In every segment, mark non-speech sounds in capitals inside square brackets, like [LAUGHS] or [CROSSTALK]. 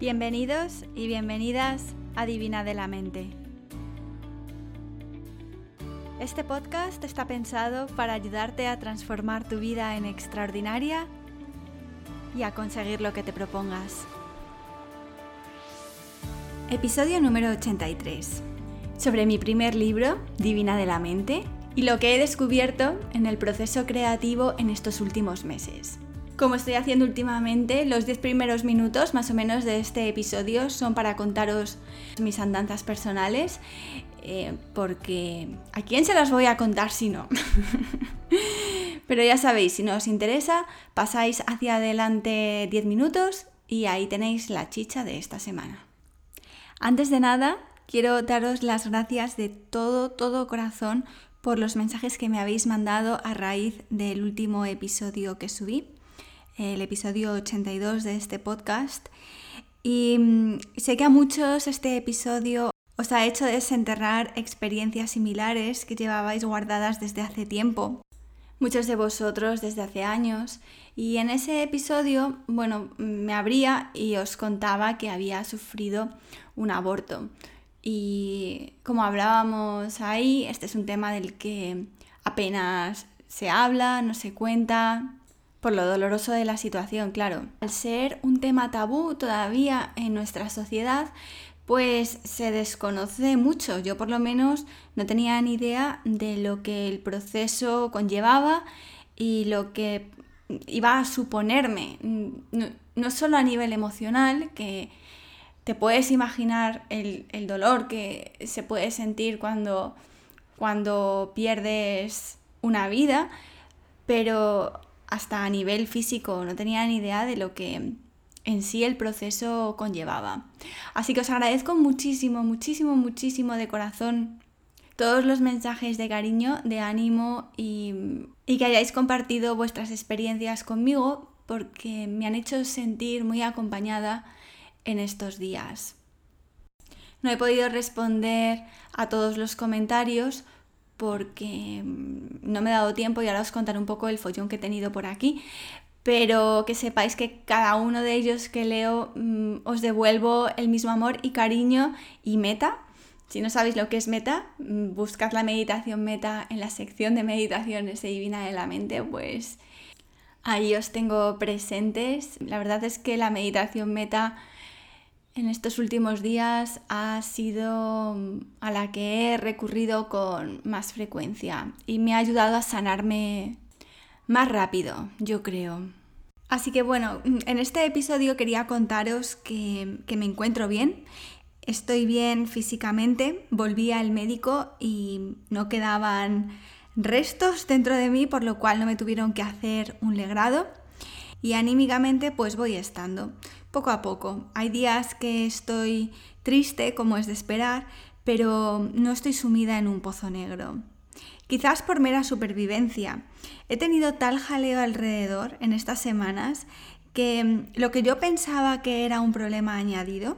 Bienvenidos y bienvenidas a Divina de la Mente. Este podcast está pensado para ayudarte a transformar tu vida en extraordinaria y a conseguir lo que te propongas. Episodio número 83. Sobre mi primer libro, Divina de la Mente, y lo que he descubierto en el proceso creativo en estos últimos meses. Como estoy haciendo últimamente, los 10 primeros minutos más o menos de este episodio son para contaros mis andanzas personales, eh, porque ¿a quién se las voy a contar si no? [LAUGHS] Pero ya sabéis, si no os interesa, pasáis hacia adelante 10 minutos y ahí tenéis la chicha de esta semana. Antes de nada, quiero daros las gracias de todo, todo corazón por los mensajes que me habéis mandado a raíz del último episodio que subí el episodio 82 de este podcast. Y mm, sé que a muchos este episodio os ha hecho desenterrar experiencias similares que llevabais guardadas desde hace tiempo, muchos de vosotros desde hace años. Y en ese episodio, bueno, me abría y os contaba que había sufrido un aborto. Y como hablábamos ahí, este es un tema del que apenas se habla, no se cuenta, por lo doloroso de la situación, claro. Al ser un tema tabú todavía en nuestra sociedad, pues se desconoce mucho. Yo por lo menos no tenía ni idea de lo que el proceso conllevaba y lo que iba a suponerme, no, solo a nivel emocional, que te puedes imaginar el, el dolor que se puede sentir cuando, cuando pierdes una vida, pero hasta a nivel físico, no tenía ni idea de lo que en sí el proceso conllevaba. Así que os agradezco muchísimo, muchísimo, muchísimo de corazón todos los mensajes de cariño, de ánimo y, y, que hayáis compartido vuestras experiencias conmigo porque me han hecho sentir muy acompañada en estos días. No he podido responder a todos los comentarios porque mm, no me he dado tiempo y ahora os contaré un poco el follón que he tenido por aquí. Pero que sepáis que cada uno de ellos que leo mm, os devuelvo el mismo amor y cariño y meta. Si no sabéis lo que es meta, mm, buscad la meditación meta en la sección de meditaciones de Divina de la Mente, pues ahí os tengo presentes. La verdad es que la meditación meta en estos últimos días ha sido mm, a la que he recurrido con más frecuencia y me ha ayudado a sanarme más rápido, yo creo. Así que bueno, mm, en este episodio quería contaros que, que me encuentro bien, estoy bien físicamente, volví al médico y no quedaban restos dentro de mí, por lo cual no me tuvieron que hacer un legrado y anímicamente pues voy estando poco a poco. Hay días que estoy triste, como es de esperar, pero no estoy sumida en un pozo negro. Quizás por mera supervivencia. He tenido tal jaleo alrededor en estas semanas que lo que yo pensaba que era un problema añadido,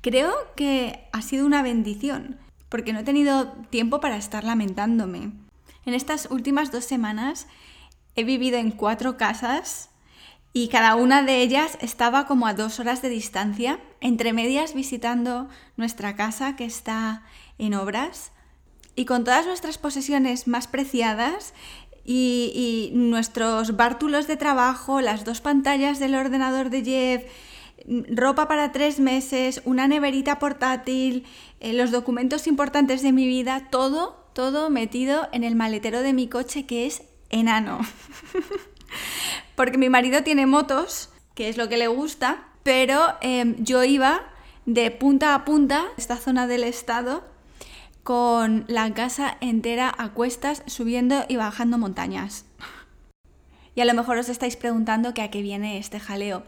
creo que ha sido una bendición, porque no he tenido tiempo para estar lamentándome. En estas últimas dos semanas he vivido en cuatro casas y cada una de ellas estaba como a dos horas de distancia, entre medias visitando nuestra casa que está en obras y con todas nuestras posesiones más preciadas y, nuestros bártulos de trabajo, las dos pantallas del ordenador de Jeff, ropa para tres meses, una neverita portátil, eh, los documentos importantes de mi vida, todo, todo metido en el maletero de mi coche que es enano. [LAUGHS] [LAUGHS] porque mi marido tiene motos, que es lo que le gusta, pero em, yo iba de punta a punta, esta zona del estado, con la casa entera a cuestas, subiendo y bajando montañas. Y a lo mejor os estáis preguntando que a qué viene este jaleo.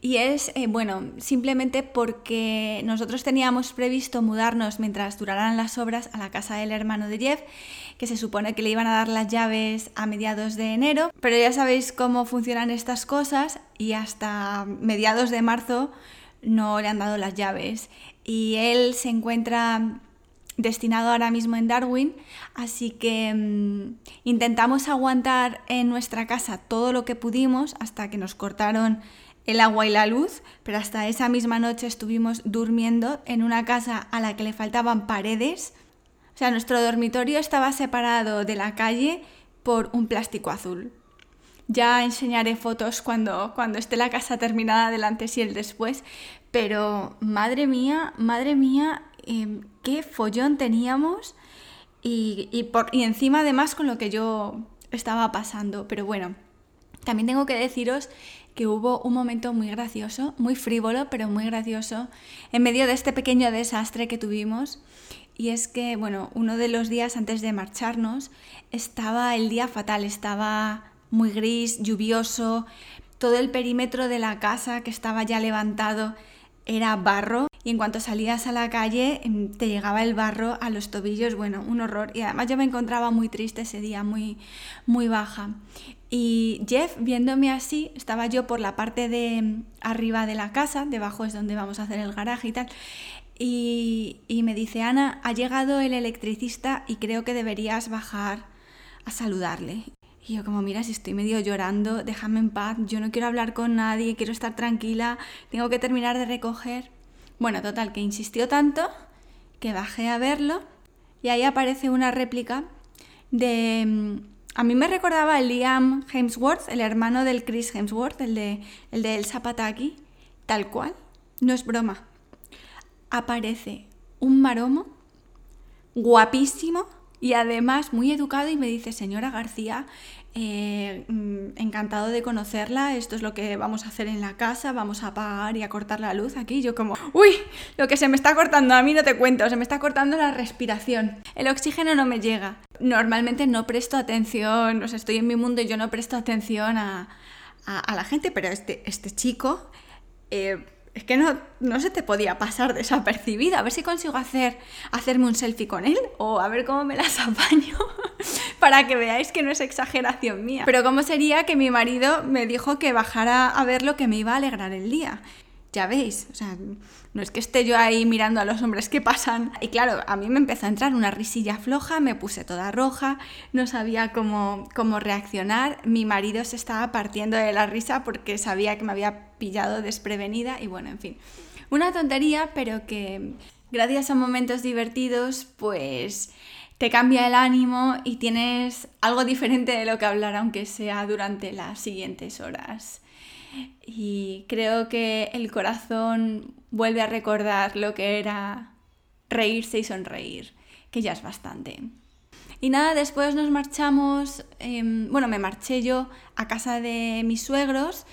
Y es, eh, bueno, simplemente porque nosotros teníamos previsto mudarnos mientras duraran las obras a la casa del hermano de Jeff, que se supone que le iban a dar las llaves a mediados de enero, pero ya sabéis cómo funcionan estas cosas y hasta mediados de marzo no le han dado las llaves. Y él se encuentra destinado ahora mismo en Darwin, así que mm, intentamos aguantar en nuestra casa todo lo que pudimos hasta que nos cortaron el agua y la luz, pero hasta esa misma noche estuvimos durmiendo en una casa a la que le faltaban paredes. O sea, nuestro dormitorio estaba separado de la calle por un plástico azul. Ya enseñaré fotos cuando, cuando esté la casa terminada del antes y el después, pero madre mía, madre mía, em, qué follón teníamos y, y, por, y encima además con lo que yo estaba pasando. Pero bueno, también tengo que deciros que hubo un momento muy gracioso, muy frívolo, pero muy gracioso, en medio de este pequeño desastre que tuvimos. Y es que, bueno, uno de los días antes de marcharnos estaba el día fatal, estaba muy gris, lluvioso, todo el perímetro de la casa que estaba ya levantado era barro y en cuanto salías a la calle em, te llegaba el barro a los tobillos, bueno, un horror. Y además yo me encontraba muy triste ese día, muy, muy baja. Y Jeff, viéndome así, estaba yo por la parte de em, arriba de la casa, debajo es donde vamos a hacer el garaje y tal, y, me dice, Ana, ha llegado el electricista y creo que deberías bajar a saludarle. Y yo como, mira, si estoy medio llorando, déjame en paz, yo no quiero hablar con nadie, quiero estar tranquila, tengo que terminar de recoger. Bueno, total, que insistió tanto que bajé a verlo y ahí aparece una réplica de... Mm, a mí me recordaba el Liam Hemsworth, el hermano del Chris Hemsworth, el de, el de El Zapataki, tal cual. No es broma. Aparece un maromo guapísimo y además muy educado y me dice, señora García, eh, mm, encantado de conocerla, esto es lo que vamos a hacer en la casa, vamos a apagar y a cortar la luz aquí. Yo como, uy, lo que se me está cortando, a mí no te cuento, se me está cortando la respiración, el oxígeno no me llega. Normalmente no presto atención, o sea, estoy en mi mundo y yo no presto atención a, la gente, pero este, este chico... Eh, es que no, no se te podía pasar desapercibido. A ver si consigo hacer, hacerme un selfie con él o a ver cómo me las [LAUGHS] apaño para que veáis que no es exageración mía. Pero cómo sería que mi marido me dijo que bajara a ver lo que me iba a alegrar el día. Ya veis, o sea, no es que esté yo ahí mirando a los hombres que pasan. Y claro, a mí me empezó a entrar una risilla floja, me puse toda roja, no sabía cómo, cómo reaccionar. Mi marido se estaba partiendo de la risa porque sabía que me había pillado desprevenida y bueno, en fin. Una tontería, pero que gracias a momentos divertidos, pues te cambia el ánimo y tienes algo diferente de lo que hablar, aunque sea durante las siguientes horas. Y creo que el corazón vuelve a recordar lo que era reírse y sonreír, que ya es bastante. Y nada, después nos marchamos, em, bueno, me marché yo a casa de mis suegros.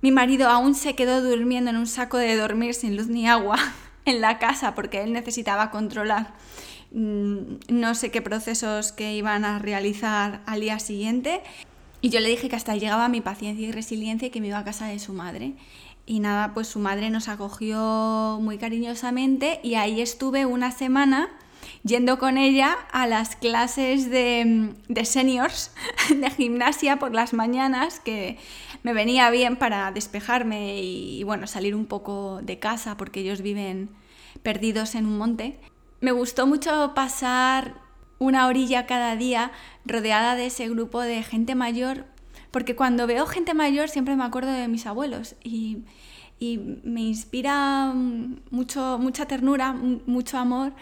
Mi marido aún se quedó durmiendo en un saco de dormir sin luz ni agua [LAUGHS] en la casa porque él necesitaba controlar mm, no sé qué procesos que iban a realizar al día siguiente. Y yo le dije que hasta llegaba mi paciencia y resiliencia y que me iba a casa de su madre. Y nada, pues su madre nos acogió muy cariñosamente y ahí estuve una semana yendo con ella a las clases de, de seniors [LAUGHS] de gimnasia por las mañanas, que me venía bien para despejarme y, y bueno, salir un poco de casa porque ellos viven perdidos en un monte. Me gustó mucho pasar una orilla cada día rodeada de ese grupo de gente mayor, porque cuando veo gente mayor siempre me acuerdo de mis abuelos y, me inspira mucho, mucha ternura, mucho amor.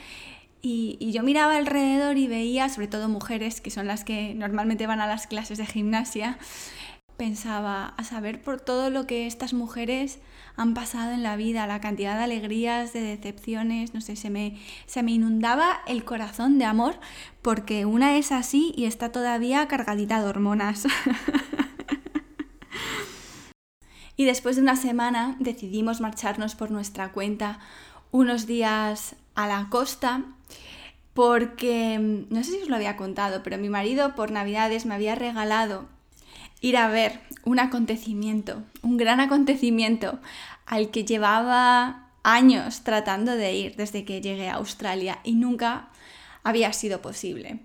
Y, y, yo miraba alrededor y veía, sobre todo mujeres, que son las que normalmente van a las clases de gimnasia, pensaba, a saber por todo lo que estas mujeres han pasado en la vida, la cantidad de alegrías, de decepciones, no sé, se me, se me inundaba el corazón de amor porque una es así y está todavía cargadita de hormonas. [LAUGHS] y después de una semana decidimos marcharnos por nuestra cuenta unos días a la costa porque, no sé si os lo había contado, pero mi marido por Navidades me había regalado ir a ver un acontecimiento, un gran acontecimiento al que llevaba años tratando de ir desde que llegué a Australia y nunca había sido posible.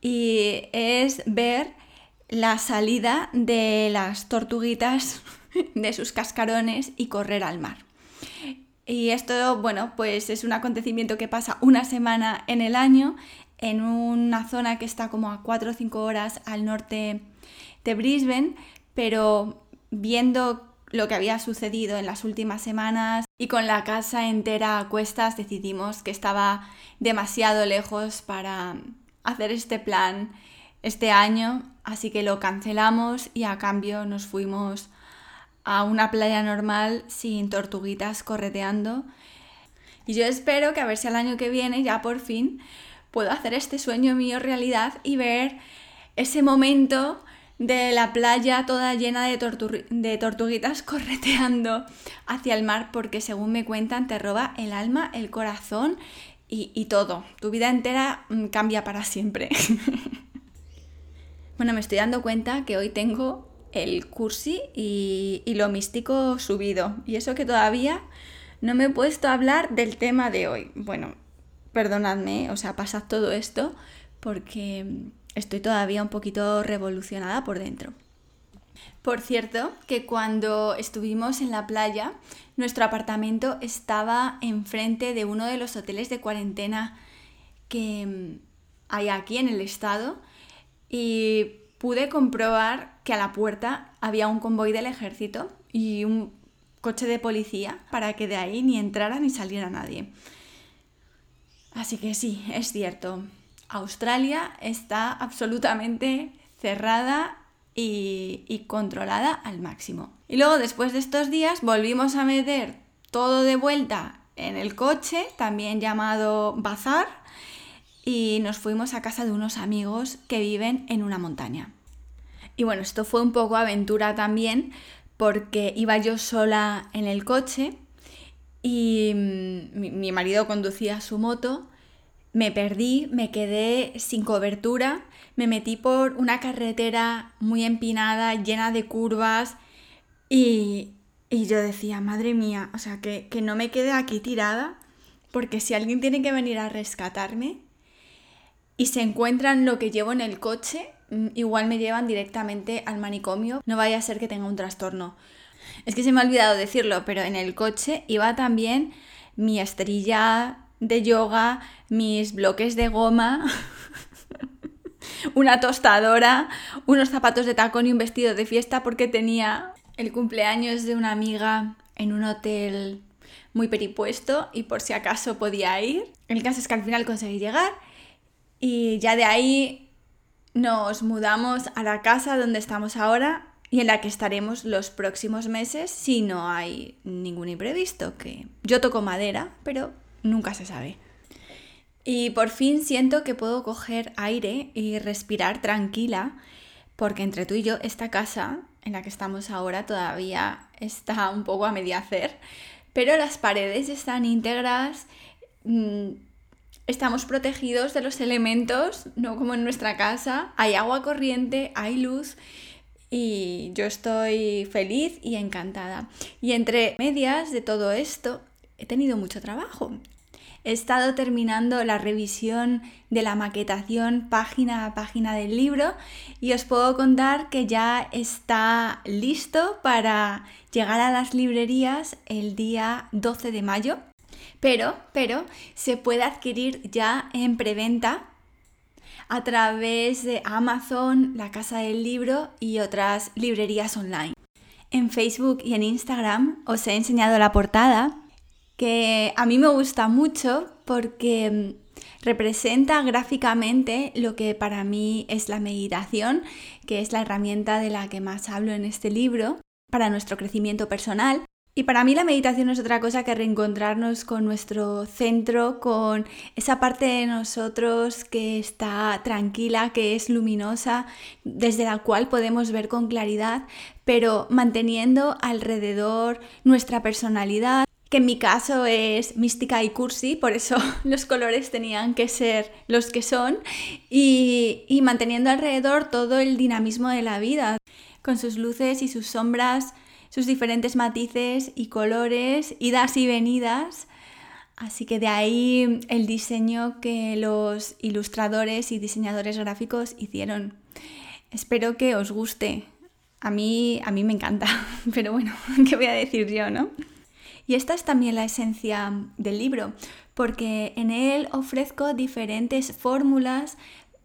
Y es ver la salida de las tortuguitas [LAUGHS] de sus cascarones y correr al mar. Y esto, bueno, pues es un acontecimiento que pasa una semana en el año en una zona que está como a 4 o 5 horas al norte de Brisbane, pero viendo lo que había sucedido en las últimas semanas y con la casa entera a cuestas decidimos que estaba demasiado lejos para hacer este plan este año, así que lo cancelamos y a cambio nos fuimos a una playa normal sin tortuguitas correteando. Y yo espero que a ver si al año que viene ya por fin puedo hacer este sueño mío realidad y ver ese momento de la playa toda llena de, tortuguitas [LAUGHS] correteando hacia el mar porque según me cuentan te roba el alma, el corazón y, todo. Tu vida entera mm, cambia para siempre. [LAUGHS] bueno, me estoy dando cuenta que hoy tengo el cursi y, y lo místico subido. Y eso que todavía no me he puesto a hablar del tema de hoy. Bueno, perdonadme, o sea, pasad todo esto porque estoy todavía un poquito revolucionada por dentro. Por cierto, que cuando estuvimos en la playa, nuestro apartamento estaba enfrente de uno de los hoteles de cuarentena que mm, hay aquí en el estado y pude comprobar que a la puerta había un convoy del ejército y un coche de policía para que de ahí ni entrara ni saliera nadie. Así que sí, es cierto, Australia está absolutamente cerrada y, controlada al máximo. Y luego después de estos días volvimos a meter todo de vuelta en el coche, también llamado bazar, y nos fuimos a casa de unos amigos que viven en una montaña. Y bueno, esto fue un poco aventura también porque iba yo sola en el coche y mm, mi marido conducía su moto me perdí, me quedé sin cobertura, me metí por una carretera muy empinada, llena de curvas y, yo decía, madre mía, o sea, que, que no me quede aquí tirada, porque si alguien tiene que venir a rescatarme y se encuentran lo que llevo en el coche, mm, igual me llevan directamente al manicomio, no vaya a ser que tenga un trastorno. Es que se me ha olvidado decirlo, pero en el coche iba también mi estrella de yoga, mis bloques de goma, [LAUGHS] una tostadora, unos zapatos de tacón y un vestido de fiesta porque tenía el cumpleaños de una amiga en un hotel muy peripuesto y por si acaso podía ir. El caso es que al final conseguí llegar y ya de ahí nos mudamos a la casa donde estamos ahora y en la que estaremos los próximos meses si no hay ningún imprevisto, que yo toco madera, pero nunca se sabe. Y por fin siento que puedo coger aire y respirar tranquila, porque entre tú y yo esta casa en la que estamos ahora todavía está un poco a media hacer, pero las paredes están íntegras, mm, estamos protegidos de los elementos, no como en nuestra casa, hay agua corriente, hay luz y yo estoy feliz y encantada. Y entre medias de todo esto he tenido mucho trabajo. He estado terminando la revisión de la maquetación página a página del libro y os puedo contar que ya está listo para llegar a las librerías el día 12 de mayo. Pero, pero, se puede adquirir ya en preventa a través de Amazon, la Casa del Libro y otras librerías online. En Facebook y en Instagram os he enseñado la portada que a mí me gusta mucho porque representa gráficamente lo que para mí es la meditación, que es la herramienta de la que más hablo en este libro para nuestro crecimiento personal. Y para mí la meditación es otra cosa que reencontrarnos con nuestro centro, con esa parte de nosotros que está tranquila, que es luminosa, desde la cual podemos ver con claridad, pero manteniendo alrededor nuestra personalidad, que en mi caso es mística y cursi, por eso [LAUGHS] los colores tenían que ser los que son, y, manteniendo alrededor todo el dinamismo de la vida, con sus luces y sus sombras, sus diferentes matices y colores, idas y venidas. Así que de ahí el diseño que los ilustradores y diseñadores gráficos hicieron. Espero que os guste. A mí, a mí me encanta, [LAUGHS] pero bueno, [LAUGHS] ¿qué voy a decir yo, no? Y esta es también la esencia del libro, porque en él ofrezco diferentes fórmulas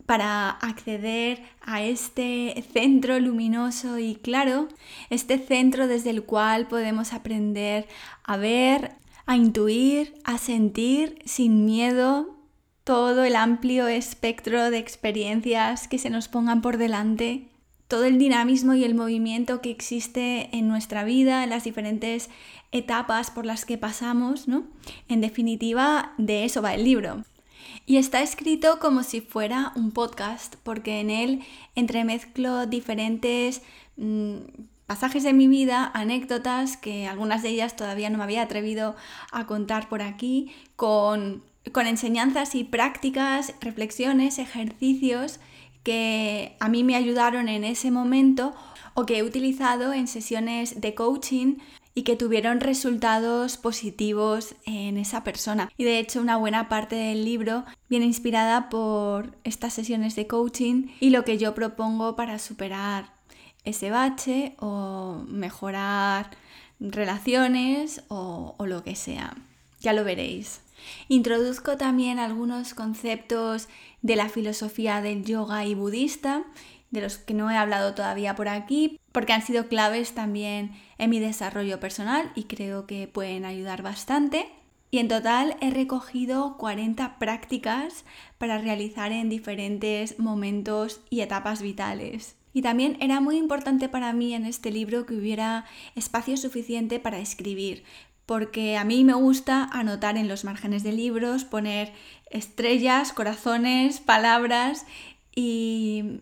para acceder a este centro luminoso y claro, este centro desde el cual podemos aprender a ver, a intuir, a sentir sin miedo todo el amplio espectro de experiencias que se nos pongan por delante, todo el dinamismo y el movimiento que existe en nuestra vida, en las diferentes etapas por las que pasamos, ¿no? En definitiva, de eso va el libro. Y está escrito como si fuera un podcast, porque en él entremezclo diferentes mm, pasajes de mi vida, anécdotas, que algunas de ellas todavía no me había atrevido a contar por aquí, con, con enseñanzas y prácticas, reflexiones, ejercicios que a mí me ayudaron en ese momento o que he utilizado en sesiones de coaching y que tuvieron resultados positivos en esa persona. Y de hecho una buena parte del libro viene inspirada por estas sesiones de coaching y lo que yo propongo para superar ese bache o mejorar relaciones o, o lo que sea. Ya lo veréis. Introduzco también algunos conceptos de la filosofía del yoga y budista de los que no he hablado todavía por aquí, porque han sido claves también en mi desarrollo personal y creo que pueden ayudar bastante. Y en total he recogido 40 prácticas para realizar en diferentes momentos y etapas vitales. Y también era muy importante para mí en este libro que hubiera espacio suficiente para escribir, porque a mí me gusta anotar en los márgenes de libros, poner estrellas, corazones, palabras y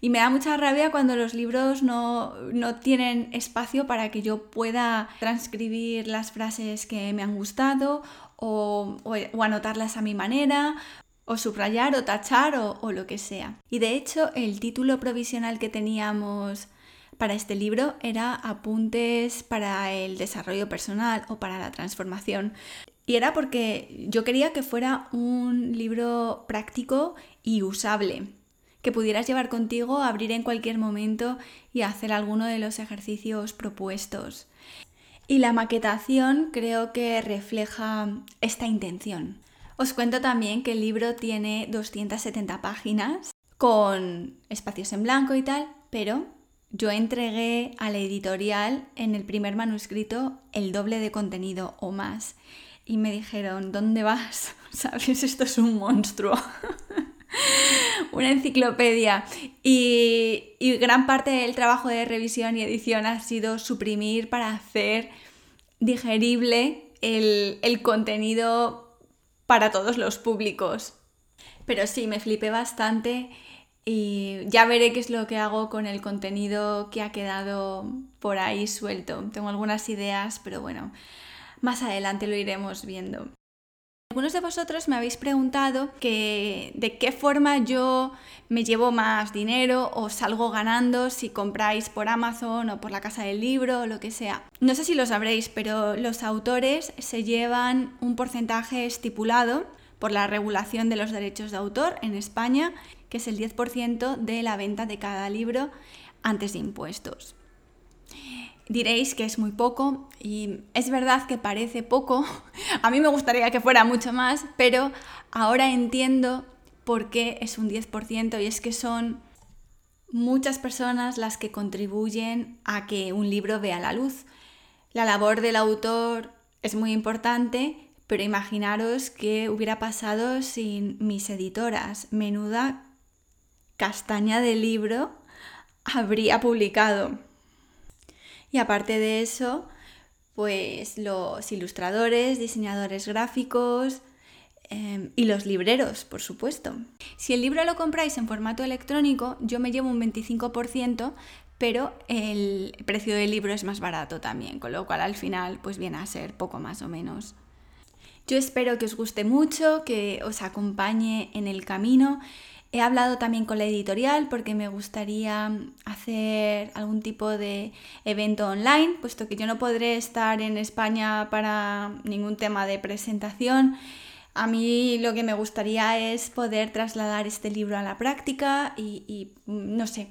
y me da mucha rabia cuando los libros no, tienen espacio para que yo pueda transcribir las frases que me han gustado o, anotarlas a mi manera o subrayar o tachar o, o, lo que sea. Y de hecho el título provisional que teníamos para este libro era Apuntes para el desarrollo personal o para la transformación. Y era porque yo quería que fuera un libro práctico y usable que pudieras llevar contigo, abrir en cualquier momento y hacer alguno de los ejercicios propuestos. Y la maquetación creo que refleja esta intención. Os cuento también que el libro tiene 270 páginas con espacios en blanco y tal, pero yo entregué a la editorial en el primer manuscrito el doble de contenido o más. Y me dijeron, ¿dónde vas? [LAUGHS] ¿Sabes? Esto es un monstruo. [LAUGHS] [LAUGHS] una enciclopedia. Y, gran parte del trabajo de revisión y edición ha sido suprimir para hacer digerible el, el contenido para todos los públicos. Pero sí, me flipé bastante y ya veré qué es lo que hago con el contenido que ha quedado por ahí suelto. Tengo algunas ideas, pero bueno, más adelante lo iremos viendo. Algunos de vosotros me habéis preguntado que de qué forma yo me llevo más dinero o salgo ganando si compráis por Amazon o por la casa del libro o lo que sea. No sé si lo sabréis, pero los autores se llevan un porcentaje estipulado por la regulación de los derechos de autor en España, que es el 10% de la venta de cada libro antes de impuestos. Diréis que es muy poco y es verdad que parece poco. [LAUGHS] A mí me gustaría que fuera mucho más, pero ahora entiendo por qué es un 10% y es que son muchas personas las que contribuyen a que un libro vea la luz. La labor del autor es muy importante, pero imaginaros qué hubiera pasado sin mis editoras. Menuda castaña de libro habría publicado. Y aparte de eso, pues los ilustradores, diseñadores gráficos em, y los libreros, por supuesto. Si el libro lo compráis en formato electrónico, yo me llevo un 25%, pero el precio del libro es más barato también, con lo cual al final pues viene a ser poco más o menos. Yo espero que os guste mucho, que os acompañe en el camino He hablado también con la editorial porque me gustaría hacer algún tipo de evento online, puesto que yo no podré estar en España para ningún tema de presentación. A mí lo que me gustaría es poder trasladar este libro a la práctica y, y no sé,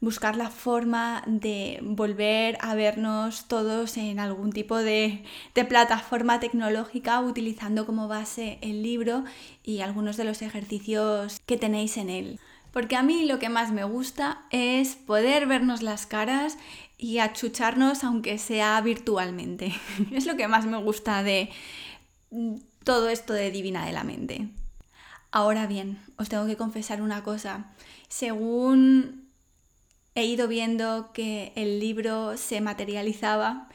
buscar la forma de volver a vernos todos en algún tipo de, plataforma tecnológica utilizando como base el libro y algunos de los ejercicios que tenéis en él. porque a mí lo que más me gusta es poder vernos las caras y achucharnos aunque sea virtualmente. [LAUGHS] es lo que más me gusta de todo esto de Divina de la Mente. Ahora bien, os tengo que confesar una cosa. Según he ido viendo que el libro se materializaba,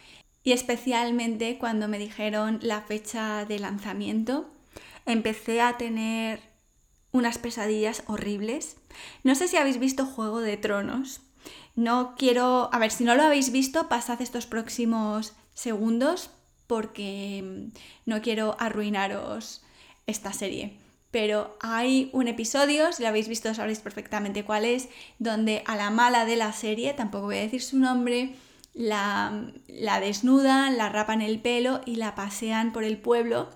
y especialmente cuando me dijeron la fecha de lanzamiento, empecé a tener unas pesadillas horribles. No sé si habéis visto Juego de Tronos. No quiero, a ver, si no lo habéis visto, pasad estos próximos segundos porque no quiero arruinaros esta serie. Pero hay un episodio, si lo habéis visto sabréis perfectamente cuál es, donde a la mala de la serie, tampoco voy a decir su nombre, la, la desnudan, la rapan el pelo y la pasean por el pueblo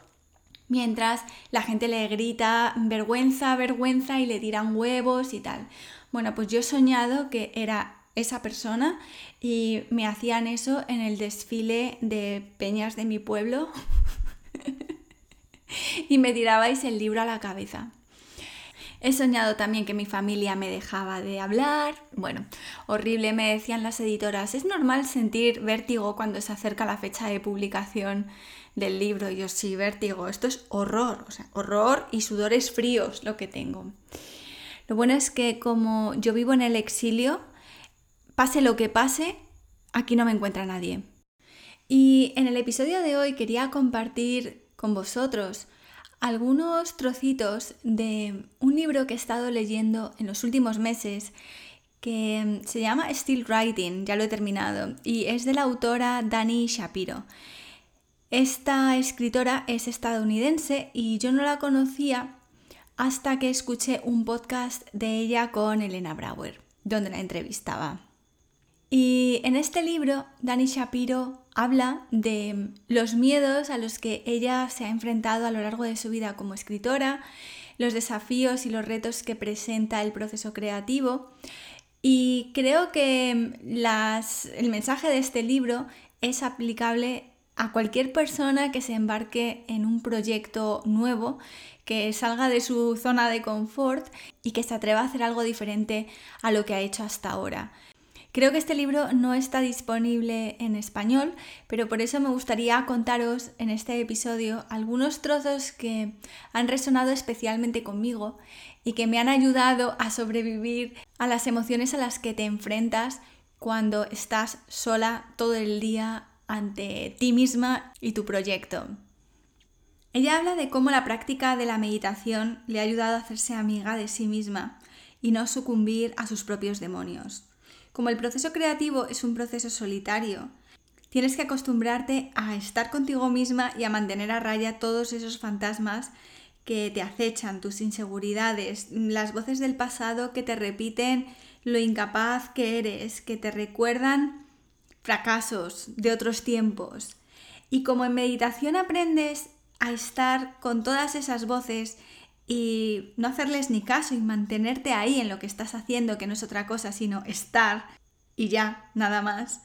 mientras la gente le grita vergüenza, vergüenza y le tiran huevos y tal. Bueno, pues yo he soñado que era esa persona y me hacían eso en el desfile de peñas de mi pueblo [LAUGHS] [LAUGHS] y me tirabais el libro a la cabeza. He soñado también que mi familia me dejaba de hablar. Bueno, horrible, me decían las editoras. Es normal sentir vértigo cuando se acerca la fecha de publicación del libro. Yo sí, vértigo. Esto es horror, o sea, horror y sudores fríos lo que tengo. Lo bueno es que como yo vivo en el exilio, pase lo que pase, aquí no me encuentra nadie. Y en el episodio de hoy quería compartir con vosotros algunos trocitos de un libro que he estado leyendo en los últimos meses que se llama Still Writing, ya lo he terminado, y es de la autora Dani Shapiro. Esta escritora es estadounidense y yo no la conocía hasta que escuché un podcast de ella con Elena Brauer, donde la entrevistaba. Y en este libro, Dani Shapiro habla de los miedos a los que ella se ha enfrentado a lo largo de su vida como escritora, los desafíos y los retos que presenta el proceso creativo. Y creo que el mensaje de este libro es aplicable a cualquier persona que se embarque en un proyecto nuevo, que salga de su zona de confort y que se atreva a hacer algo diferente a lo que ha hecho hasta ahora. Creo que este libro no está disponible en español, pero por eso me gustaría contaros en este episodio algunos trozos que han resonado especialmente conmigo y que me han ayudado a sobrevivir a las emociones a las que te enfrentas cuando estás sola todo el día ante ti misma y tu proyecto. Ella habla de cómo la práctica de la meditación le ha ayudado a hacerse amiga de sí misma y no sucumbir a sus propios demonios. Como el proceso creativo es un proceso solitario, tienes que acostumbrarte a estar contigo misma y a mantener a raya todos esos fantasmas que te acechan, tus inseguridades, las voces del pasado que te repiten lo incapaz que eres, que te recuerdan fracasos de otros tiempos. Y como en meditación aprendes a estar con todas esas voces y no hacerles ni caso y mantenerte ahí en lo que estás haciendo, que no es otra cosa sino estar y ya, nada más,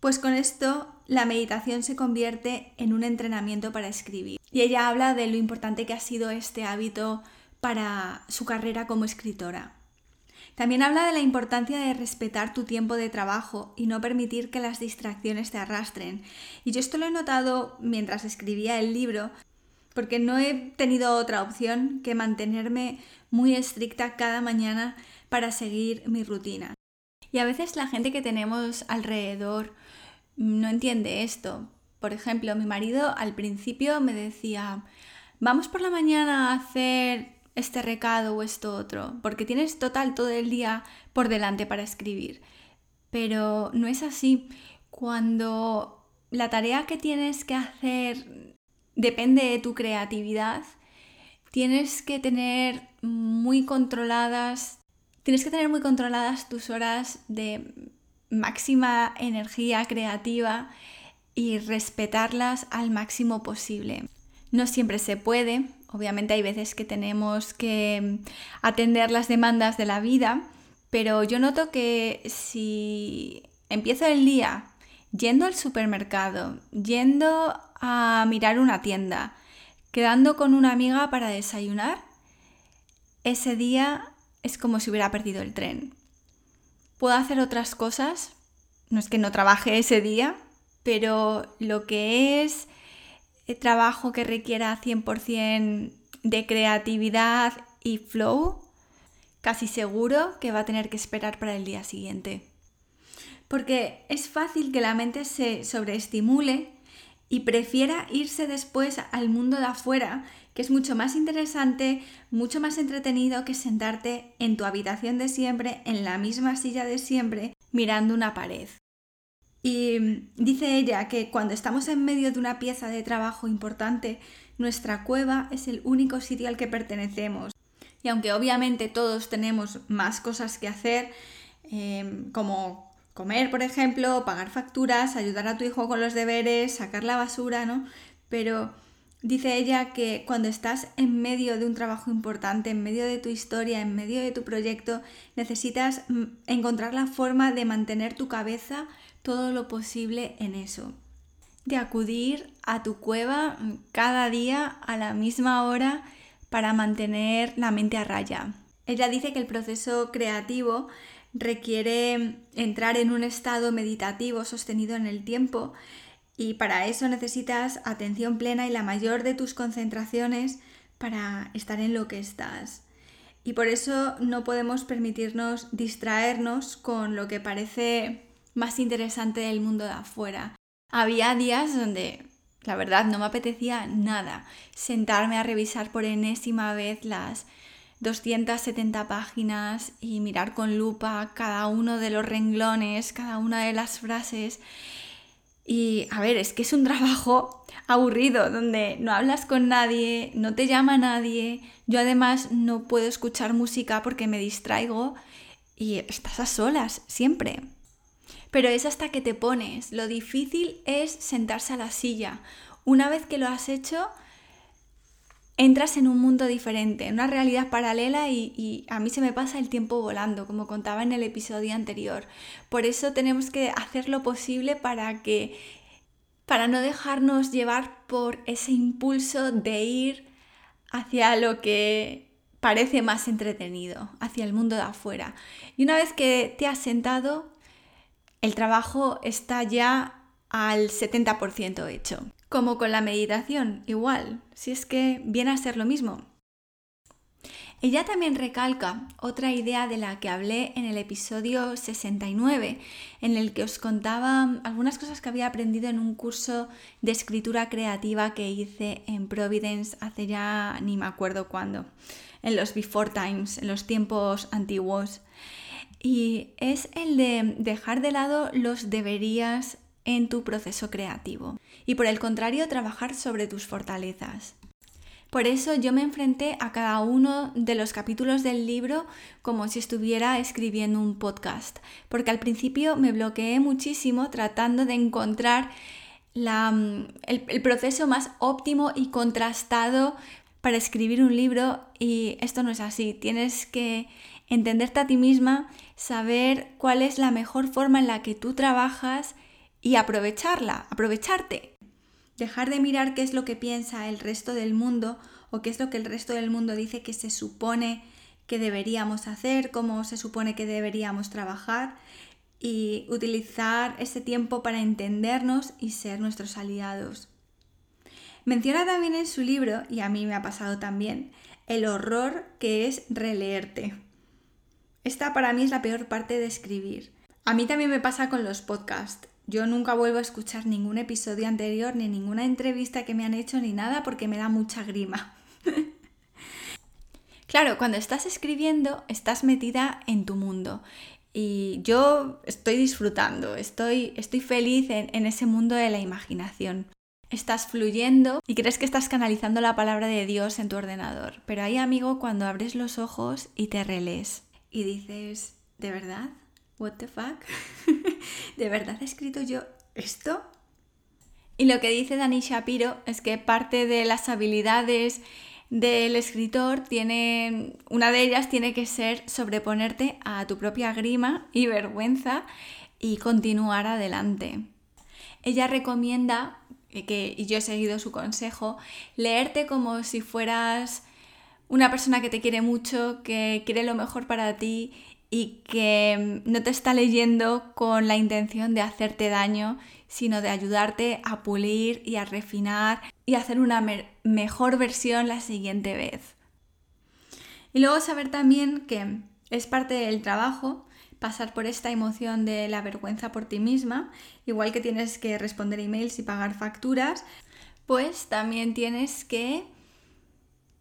pues con esto la meditación se convierte en un entrenamiento para escribir. Y ella habla de lo importante que ha sido este hábito para su carrera como escritora. También habla de la importancia de respetar tu tiempo de trabajo y no permitir que las distracciones te arrastren. Y yo esto lo he notado mientras escribía el libro, porque no he tenido otra opción que mantenerme muy estricta cada mañana para seguir mi rutina. Y a veces la gente que tenemos alrededor no entiende esto. Por ejemplo, mi marido al principio me decía, vamos por la mañana a hacer este recado o esto otro, porque tienes total todo el día por delante para escribir. Pero no es así. Cuando la tarea que tienes que hacer depende de tu creatividad, tienes que tener muy controladas, tienes que tener muy controladas tus horas de máxima energía creativa y respetarlas al máximo posible. No siempre se puede, obviamente hay veces que tenemos que atender las demandas de la vida, pero yo noto que si empiezo el día yendo al supermercado, yendo a mirar una tienda, quedando con una amiga para desayunar, ese día es como si hubiera perdido el tren. Puedo hacer otras cosas, no es que no trabaje ese día, pero lo que es trabajo que requiera 100% de creatividad y flow, casi seguro que va a tener que esperar para el día siguiente. Porque es fácil que la mente se sobreestimule y prefiera irse después al mundo de afuera, que es mucho más interesante, mucho más entretenido que sentarte en tu habitación de siempre, en la misma silla de siempre, mirando una pared. Y dice ella que cuando estamos en medio de una pieza de trabajo importante, nuestra cueva es el único sitio al que pertenecemos. Y aunque obviamente todos tenemos más cosas que hacer, em, como comer, por ejemplo, pagar facturas, ayudar a tu hijo con los deberes, sacar la basura, ¿no? Pero dice ella que cuando estás en medio de un trabajo importante, en medio de tu historia, en medio de tu proyecto, necesitas mm, encontrar la forma de mantener tu cabeza todo lo posible en eso. De acudir a tu cueva mm, cada día a la misma hora para mantener la mente a raya. Ella dice que el proceso creativo requiere entrar en un estado meditativo sostenido en el tiempo y para eso necesitas atención plena y la mayor de tus concentraciones para estar en lo que estás. Y por eso no podemos permitirnos distraernos con lo que parece más interesante del mundo de afuera. Había días donde la verdad no me apetecía nada sentarme a revisar por enésima vez las 270 páginas y mirar con lupa cada uno de los renglones, cada una de las frases. Y a ver, es que es un trabajo aburrido, donde no hablas con nadie, no te llama nadie. Yo además no puedo escuchar música porque me distraigo y estás a solas siempre. Pero es hasta que te pones. Lo difícil es sentarse a la silla. Una vez que lo has hecho, entras en un mundo diferente, en una realidad paralela y, a mí se me pasa el tiempo volando, como contaba en el episodio anterior. Por eso tenemos que hacer lo posible para que para no dejarnos llevar por ese impulso de ir hacia lo que parece más entretenido, hacia el mundo de afuera. Y una vez que te has sentado, el trabajo está ya al 70% hecho. Como con la meditación, igual, si es que viene a ser lo mismo. Ella también recalca otra idea de la que hablé en el episodio 69, en el que os contaba algunas cosas que había aprendido en un curso de escritura creativa que hice en Providence hace ya ni me acuerdo cuándo, en los before times, en los tiempos antiguos. Y es el de dejar de lado los deberías en tu proceso creativo y por el contrario trabajar sobre tus fortalezas. Por eso yo me enfrenté a cada uno de los capítulos del libro como si estuviera escribiendo un podcast, porque al principio me bloqueé muchísimo tratando de encontrar mm, el, el proceso más óptimo y contrastado para escribir un libro y esto no es así, tienes que entenderte a ti misma, saber cuál es la mejor forma en la que tú trabajas y aprovecharla, aprovecharte. Dejar de mirar qué es lo que piensa el resto del mundo o qué es lo que el resto del mundo dice que se supone que deberíamos hacer, cómo se supone que deberíamos trabajar y utilizar ese tiempo para entendernos y ser nuestros aliados. Menciona también en su libro, y a mí me ha pasado también, el horror que es releerte. Esta para mí es la peor parte de escribir. A mí también me pasa con los podcasts. Yo nunca vuelvo a escuchar ningún episodio anterior, ni ninguna entrevista que me han hecho, ni nada, porque me da mucha grima. [LAUGHS] claro, cuando estás escribiendo, estás metida en tu mundo. Y yo estoy disfrutando, estoy, estoy feliz en, ese mundo de la imaginación. Estás fluyendo y crees que estás canalizando la palabra de Dios en tu ordenador. Pero ahí, amigo, cuando abres los ojos y te relees y dices, ¿de verdad? ¿What the fuck? [LAUGHS] ¿De verdad he escrito yo esto? Y lo que dice Dani Shapiro es que parte de las habilidades del escritor tiene, una de ellas tiene que ser sobreponerte a tu propia grima y vergüenza y continuar adelante. Ella recomienda, que, y yo he seguido su consejo, leerte como si fueras una persona que te quiere mucho, que quiere lo mejor para ti y que no te está leyendo con la intención de hacerte daño, sino de ayudarte a pulir y a refinar y hacer una mejor versión la siguiente vez. Y luego saber también que es parte del trabajo pasar por esta emoción de la vergüenza por ti misma, igual que tienes que responder emails y pagar facturas, pues también tienes que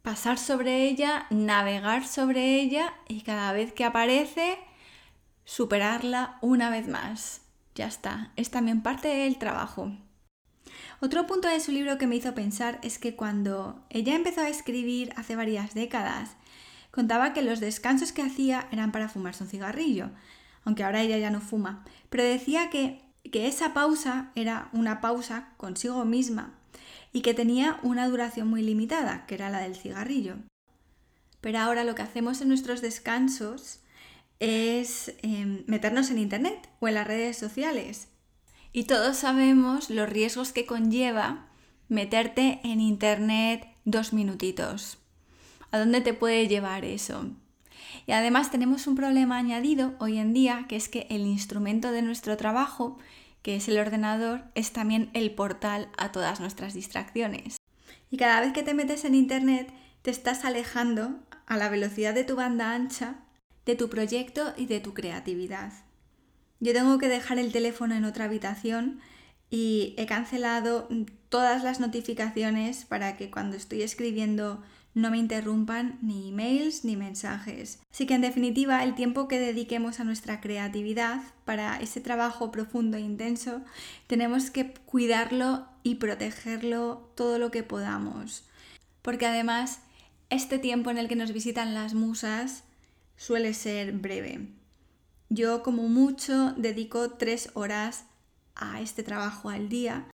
pasar sobre ella, navegar sobre ella y cada vez que aparece, superarla una vez más. Ya está, es también parte del trabajo. Otro punto de su libro que me hizo pensar es que cuando ella empezó a escribir hace varias décadas, contaba que los descansos que hacía eran para fumarse un cigarrillo, aunque ahora ella ya no fuma, pero decía que, que esa pausa era una pausa consigo misma y que tenía una duración muy limitada, que era la del cigarrillo. Pero ahora lo que hacemos en nuestros descansos es em, meternos en Internet o en las redes sociales. Y todos sabemos los riesgos que conlleva meterte en Internet dos minutitos. ¿A dónde te puede llevar eso? Y además tenemos un problema añadido hoy en día, que es que el instrumento de nuestro trabajo que es el ordenador, es también el portal a todas nuestras distracciones. Y cada vez que te metes en Internet, te estás alejando a la velocidad de tu banda ancha de tu proyecto y de tu creatividad. Yo tengo que dejar el teléfono en otra habitación y he cancelado todas las notificaciones para que cuando estoy escribiendo no me interrumpan ni emails ni mensajes. Así que en definitiva el tiempo que dediquemos a nuestra creatividad para ese trabajo profundo e intenso tenemos que cuidarlo y protegerlo todo lo que podamos. Porque además este tiempo en el que nos visitan las musas suele ser breve. Yo como mucho dedico tres horas a este trabajo al día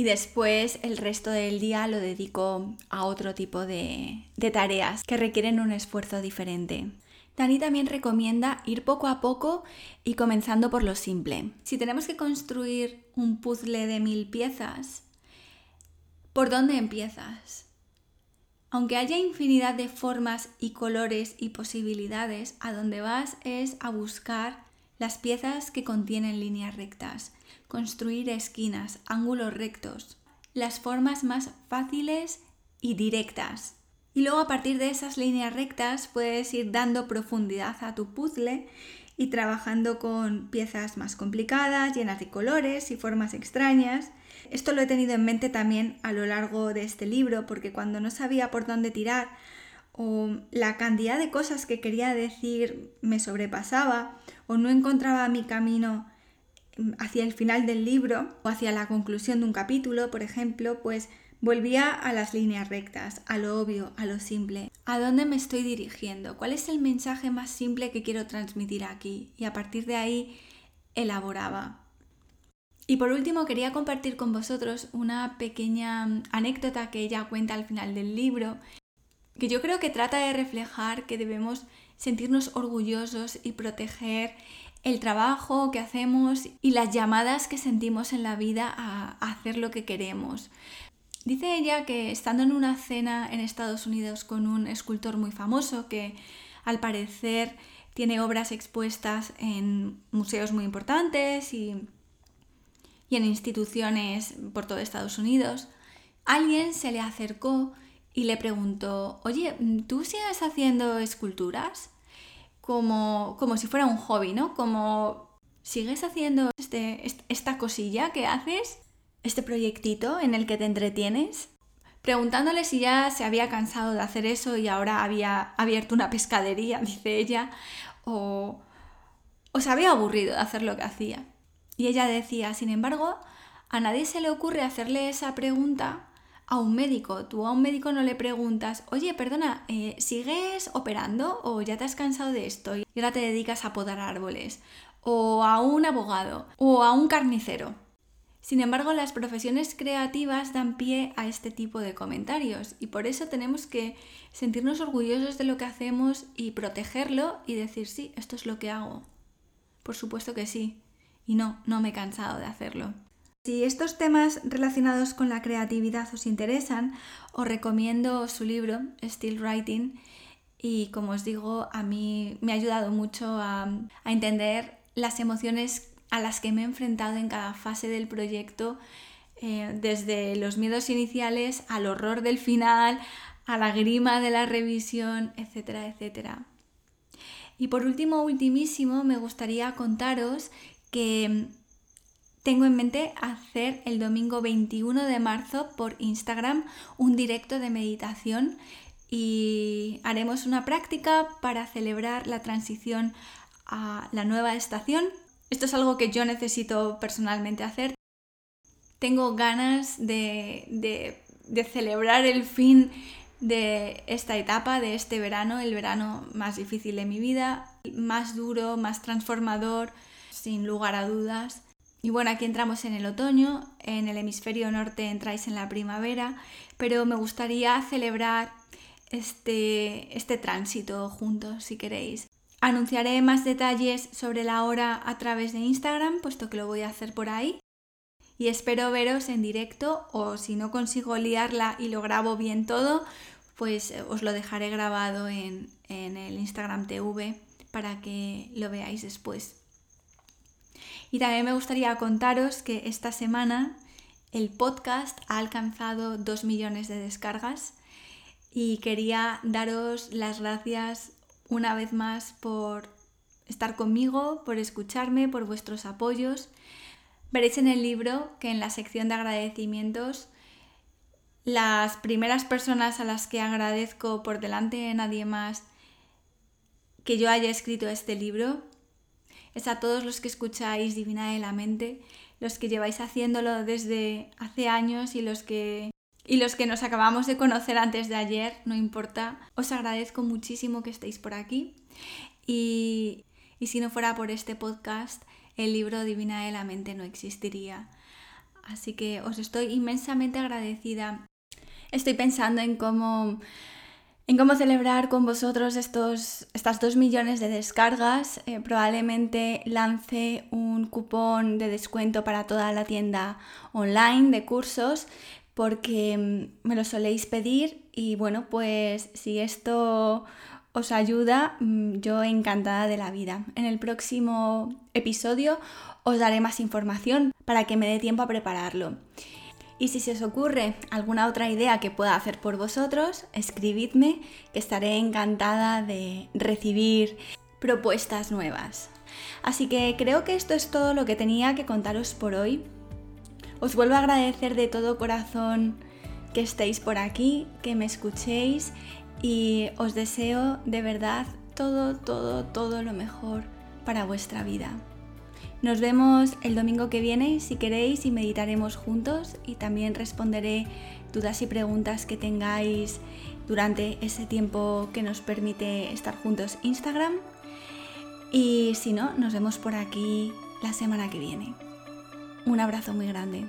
y después el resto del día lo dedico a otro tipo de, tareas que requieren un esfuerzo diferente. Dani también recomienda ir poco a poco y comenzando por lo simple. Si tenemos que construir un puzzle de mil piezas, ¿por dónde empiezas? Aunque haya infinidad de formas y colores y posibilidades, a donde vas es a buscar las piezas que contienen líneas rectas, construir esquinas, ángulos rectos, las formas más fáciles y directas. Y luego a partir de esas líneas rectas puedes ir dando profundidad a tu puzzle y trabajando con piezas más complicadas, llenas de colores y formas extrañas. Esto lo he tenido en mente también a lo largo de este libro porque cuando no sabía por dónde tirar o la cantidad de cosas que quería decir me sobrepasaba o no encontraba mi camino hacia el final del libro o hacia la conclusión de un capítulo, por ejemplo, pues volvía a las líneas rectas, a lo obvio, a lo simple. ¿A dónde me estoy dirigiendo? ¿Cuál es el mensaje más simple que quiero transmitir aquí? Y a partir de ahí elaboraba. Y por último quería compartir con vosotros una pequeña anécdota que ella cuenta al final del libro que yo creo que trata de reflejar que debemos sentirnos orgullosos y proteger el trabajo que hacemos y las llamadas que sentimos en la vida a, hacer lo que queremos. Dice ella que estando en una cena en Estados Unidos con un escultor muy famoso que al parecer tiene obras expuestas en museos muy importantes y, y en instituciones por todo Estados Unidos, alguien se le acercó y le preguntó, oye, ¿tú sigues haciendo esculturas? Como, como si fuera un hobby, ¿no? Como, ¿sigues haciendo este, esta cosilla que haces? ¿Este proyectito en el que te entretienes? Preguntándole si ya se había cansado de hacer eso y ahora había abierto una pescadería, [LAUGHS] dice ella, o, o se había aburrido de hacer lo que hacía. Y ella decía, sin embargo, a nadie se le ocurre hacerle esa pregunta a un médico. Tú a un médico no le preguntas, oye, perdona, eh, ¿sigues operando o ya te has cansado de esto y ahora te dedicas a podar árboles? O a un abogado o a un carnicero. Sin embargo, las profesiones creativas dan pie a este tipo de comentarios y por eso tenemos que sentirnos orgullosos de lo que hacemos y protegerlo y decir, sí, esto es lo que hago. Por supuesto que sí. Y no, no me he cansado de hacerlo. Si estos temas relacionados con la creatividad os interesan, os recomiendo su libro, Still Writing, y como os digo, a mí me ha ayudado mucho a, entender las emociones a las que me he enfrentado en cada fase del proyecto, eh, desde los miedos iniciales al horror del final, a la grima de la revisión, etcétera, etcétera. Y por último, ultimísimo, me gustaría contaros que tengo en mente hacer el domingo 21 de marzo por Instagram un directo de meditación y haremos una práctica para celebrar la transición a la nueva estación. Esto es algo que yo necesito personalmente hacer. Tengo ganas de, de celebrar el fin de esta etapa, de este verano, el verano más difícil de mi vida, más duro, más transformador, sin lugar a dudas. Y bueno, aquí entramos en el otoño, en el hemisferio norte entráis en la primavera, pero me gustaría celebrar este, este tránsito juntos, si queréis. Anunciaré más detalles sobre la hora a través de Instagram, puesto que lo voy a hacer por ahí. Y espero veros en directo o si no consigo liarla y lo grabo bien todo, pues eh, os lo dejaré grabado en, el Instagram TV para que lo veáis después. Y también me gustaría contaros que esta semana el podcast ha alcanzado 2 millones de descargas y quería daros las gracias una vez más por estar conmigo, por escucharme, por vuestros apoyos. Veréis en el libro que en la sección de agradecimientos las primeras personas a las que agradezco por delante de nadie más que yo haya escrito este libro es a todos los que escucháis Divina de la Mente, los que lleváis haciéndolo desde hace años y los que y los que nos acabamos de conocer antes de ayer, no importa. Os agradezco muchísimo que estéis por aquí y, y si no fuera por este podcast, el libro Divina de la Mente no existiría. Así que os estoy inmensamente agradecida estoy pensando en cómo, en cómo celebrar con vosotros estos, estas dos millones de descargas. Eh, probablemente lance un cupón de descuento para toda la tienda online de cursos porque mm, me lo soléis pedir y bueno, pues si esto os ayuda, mm, yo encantada de la vida. En el próximo episodio os daré más información para que me dé tiempo a prepararlo. Y si se os ocurre alguna otra idea que pueda hacer por vosotros, escribidme, que estaré encantada de recibir propuestas nuevas. Así que creo que esto es todo lo que tenía que contaros por hoy. Os vuelvo a agradecer de todo corazón que estéis por aquí, que me escuchéis y os deseo de verdad todo, todo, todo lo mejor para vuestra vida. Nos vemos el domingo que viene si queréis y meditaremos juntos y también responderé dudas y preguntas que tengáis durante ese tiempo que nos permite estar juntos Instagram. Y si no, nos vemos por aquí la semana que viene. Un abrazo muy grande.